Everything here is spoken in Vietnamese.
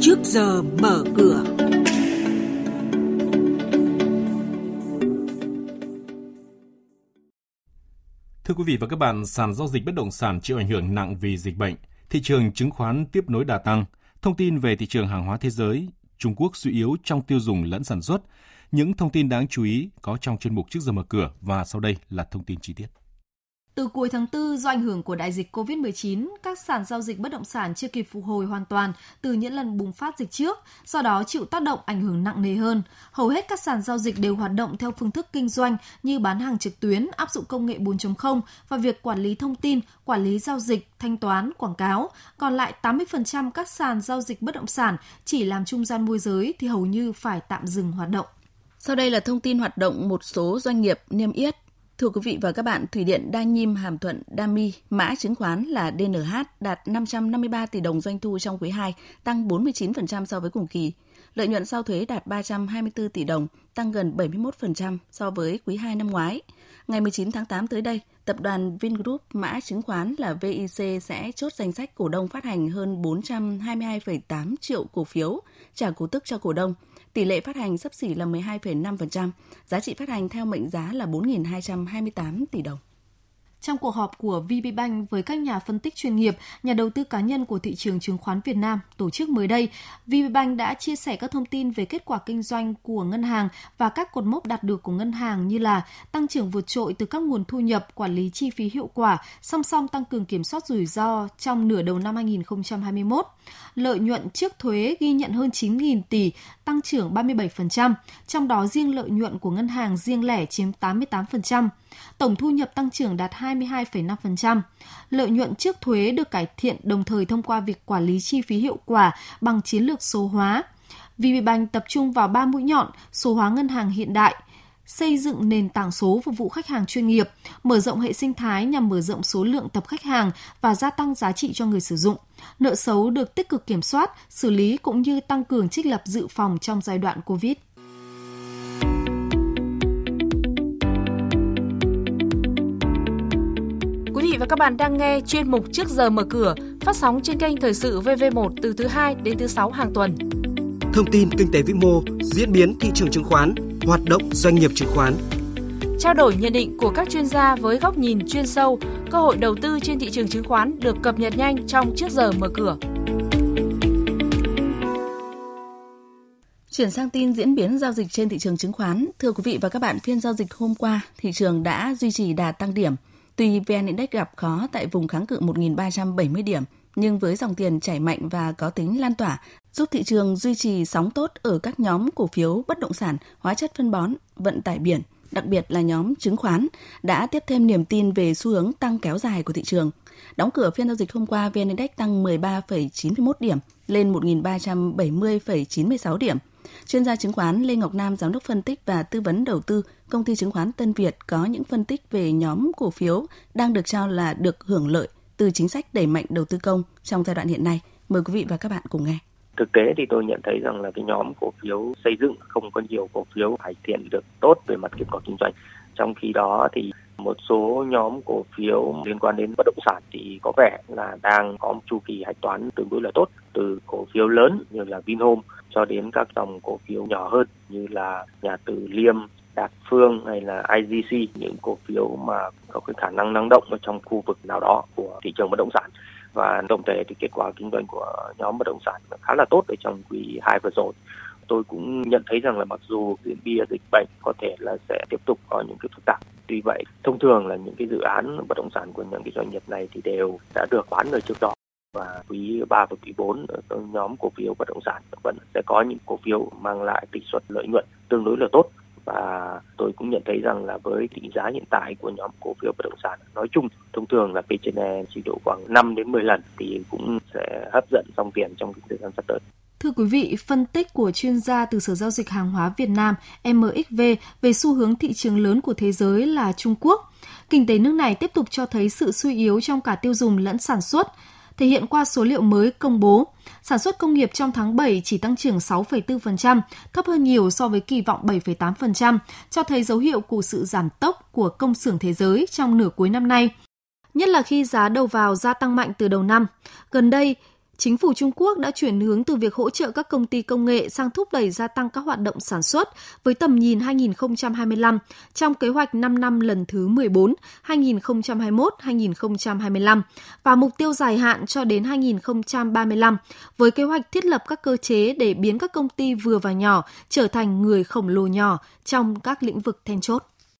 trước giờ mở cửa. Thưa quý vị và các bạn, sàn giao dịch bất động sản chịu ảnh hưởng nặng vì dịch bệnh. Thị trường chứng khoán tiếp nối đà tăng. Thông tin về thị trường hàng hóa thế giới, Trung Quốc suy yếu trong tiêu dùng lẫn sản xuất. Những thông tin đáng chú ý có trong chuyên mục trước giờ mở cửa và sau đây là thông tin chi tiết. Từ cuối tháng 4 do ảnh hưởng của đại dịch COVID-19, các sàn giao dịch bất động sản chưa kịp phục hồi hoàn toàn từ những lần bùng phát dịch trước, do đó chịu tác động ảnh hưởng nặng nề hơn. Hầu hết các sàn giao dịch đều hoạt động theo phương thức kinh doanh như bán hàng trực tuyến, áp dụng công nghệ 4.0 và việc quản lý thông tin, quản lý giao dịch, thanh toán, quảng cáo. Còn lại 80% các sàn giao dịch bất động sản chỉ làm trung gian môi giới thì hầu như phải tạm dừng hoạt động. Sau đây là thông tin hoạt động một số doanh nghiệp niêm yết Thưa quý vị và các bạn, Thủy điện Đa Nhiêm Hàm Thuận Đami, mã chứng khoán là DNH đạt 553 tỷ đồng doanh thu trong quý 2, tăng 49% so với cùng kỳ. Lợi nhuận sau thuế đạt 324 tỷ đồng, tăng gần 71% so với quý 2 năm ngoái. Ngày 19 tháng 8 tới đây, tập đoàn Vingroup mã chứng khoán là VIC sẽ chốt danh sách cổ đông phát hành hơn 422,8 triệu cổ phiếu, trả cổ tức cho cổ đông – Tỷ lệ phát hành sấp xỉ là 12,5%, giá trị phát hành theo mệnh giá là 4.228 tỷ đồng. Trong cuộc họp của VPBank với các nhà phân tích chuyên nghiệp, nhà đầu tư cá nhân của thị trường chứng khoán Việt Nam tổ chức mới đây, VPBank đã chia sẻ các thông tin về kết quả kinh doanh của ngân hàng và các cột mốc đạt được của ngân hàng như là tăng trưởng vượt trội từ các nguồn thu nhập, quản lý chi phí hiệu quả, song song tăng cường kiểm soát rủi ro trong nửa đầu năm 2021. Lợi nhuận trước thuế ghi nhận hơn 9.000 tỷ, tăng trưởng 37%, trong đó riêng lợi nhuận của ngân hàng riêng lẻ chiếm 88%. Tổng thu nhập tăng trưởng đạt 2 22,5%. Lợi nhuận trước thuế được cải thiện đồng thời thông qua việc quản lý chi phí hiệu quả bằng chiến lược số hóa. VPBank tập trung vào ba mũi nhọn, số hóa ngân hàng hiện đại, xây dựng nền tảng số phục vụ khách hàng chuyên nghiệp, mở rộng hệ sinh thái nhằm mở rộng số lượng tập khách hàng và gia tăng giá trị cho người sử dụng. Nợ xấu được tích cực kiểm soát, xử lý cũng như tăng cường trích lập dự phòng trong giai đoạn COVID. Và các bạn đang nghe chuyên mục Trước giờ mở cửa phát sóng trên kênh Thời sự VV1 từ thứ 2 đến thứ 6 hàng tuần. Thông tin kinh tế vĩ mô, diễn biến thị trường chứng khoán, hoạt động doanh nghiệp chứng khoán. Trao đổi nhận định của các chuyên gia với góc nhìn chuyên sâu, cơ hội đầu tư trên thị trường chứng khoán được cập nhật nhanh trong Trước giờ mở cửa. Chuyển sang tin diễn biến giao dịch trên thị trường chứng khoán. Thưa quý vị và các bạn, phiên giao dịch hôm qua, thị trường đã duy trì đà tăng điểm – Tuy VN Index gặp khó tại vùng kháng cự 1.370 điểm, nhưng với dòng tiền chảy mạnh và có tính lan tỏa, giúp thị trường duy trì sóng tốt ở các nhóm cổ phiếu bất động sản, hóa chất phân bón, vận tải biển, đặc biệt là nhóm chứng khoán, đã tiếp thêm niềm tin về xu hướng tăng kéo dài của thị trường. Đóng cửa phiên giao dịch hôm qua, VN Index tăng 13,91 điểm lên 1.370,96 điểm. Chuyên gia chứng khoán Lê Ngọc Nam, giám đốc phân tích và tư vấn đầu tư công ty chứng khoán Tân Việt có những phân tích về nhóm cổ phiếu đang được cho là được hưởng lợi từ chính sách đẩy mạnh đầu tư công trong giai đoạn hiện nay. Mời quý vị và các bạn cùng nghe. Thực tế thì tôi nhận thấy rằng là cái nhóm cổ phiếu xây dựng không có nhiều cổ phiếu cải thiện được tốt về mặt kết quả kinh doanh. Trong khi đó thì một số nhóm cổ phiếu liên quan đến bất động sản thì có vẻ là đang có một chu kỳ hạch toán tương đối là tốt từ cổ phiếu lớn như là Vinhome cho đến các dòng cổ phiếu nhỏ hơn như là nhà Từ Liêm, Đạt Phương hay là IGC những cổ phiếu mà có cái khả năng năng động ở trong khu vực nào đó của thị trường bất động sản. Và tổng thể thì kết quả kinh doanh của nhóm bất động sản khá là tốt ở trong quý hai vừa rồi tôi cũng nhận thấy rằng là mặc dù diễn biến dịch bệnh có thể là sẽ tiếp tục có những cái phức tạp tuy vậy thông thường là những cái dự án bất động sản của những cái doanh nghiệp này thì đều đã được bán rồi trước đó và quý 3 và quý 4 ở ờ, nhóm cổ phiếu bất động sản vẫn sẽ có những cổ phiếu mang lại tỷ suất lợi nhuận tương đối là tốt và tôi cũng nhận thấy rằng là với tỷ giá hiện tại của nhóm cổ phiếu bất động sản nói chung, thông thường là P/E chỉ độ khoảng 5 đến 10 lần thì cũng sẽ hấp dẫn dòng tiền trong thời gian sắp tới. Thưa quý vị, phân tích của chuyên gia từ Sở Giao dịch Hàng hóa Việt Nam MXV về xu hướng thị trường lớn của thế giới là Trung Quốc. Kinh tế nước này tiếp tục cho thấy sự suy yếu trong cả tiêu dùng lẫn sản xuất, thể hiện qua số liệu mới công bố. Sản xuất công nghiệp trong tháng 7 chỉ tăng trưởng 6,4%, thấp hơn nhiều so với kỳ vọng 7,8%, cho thấy dấu hiệu của sự giảm tốc của công xưởng thế giới trong nửa cuối năm nay. Nhất là khi giá đầu vào gia tăng mạnh từ đầu năm. Gần đây, chính phủ Trung Quốc đã chuyển hướng từ việc hỗ trợ các công ty công nghệ sang thúc đẩy gia tăng các hoạt động sản xuất với tầm nhìn 2025 trong kế hoạch 5 năm lần thứ 14 2021-2025 và mục tiêu dài hạn cho đến 2035 với kế hoạch thiết lập các cơ chế để biến các công ty vừa và nhỏ trở thành người khổng lồ nhỏ trong các lĩnh vực then chốt.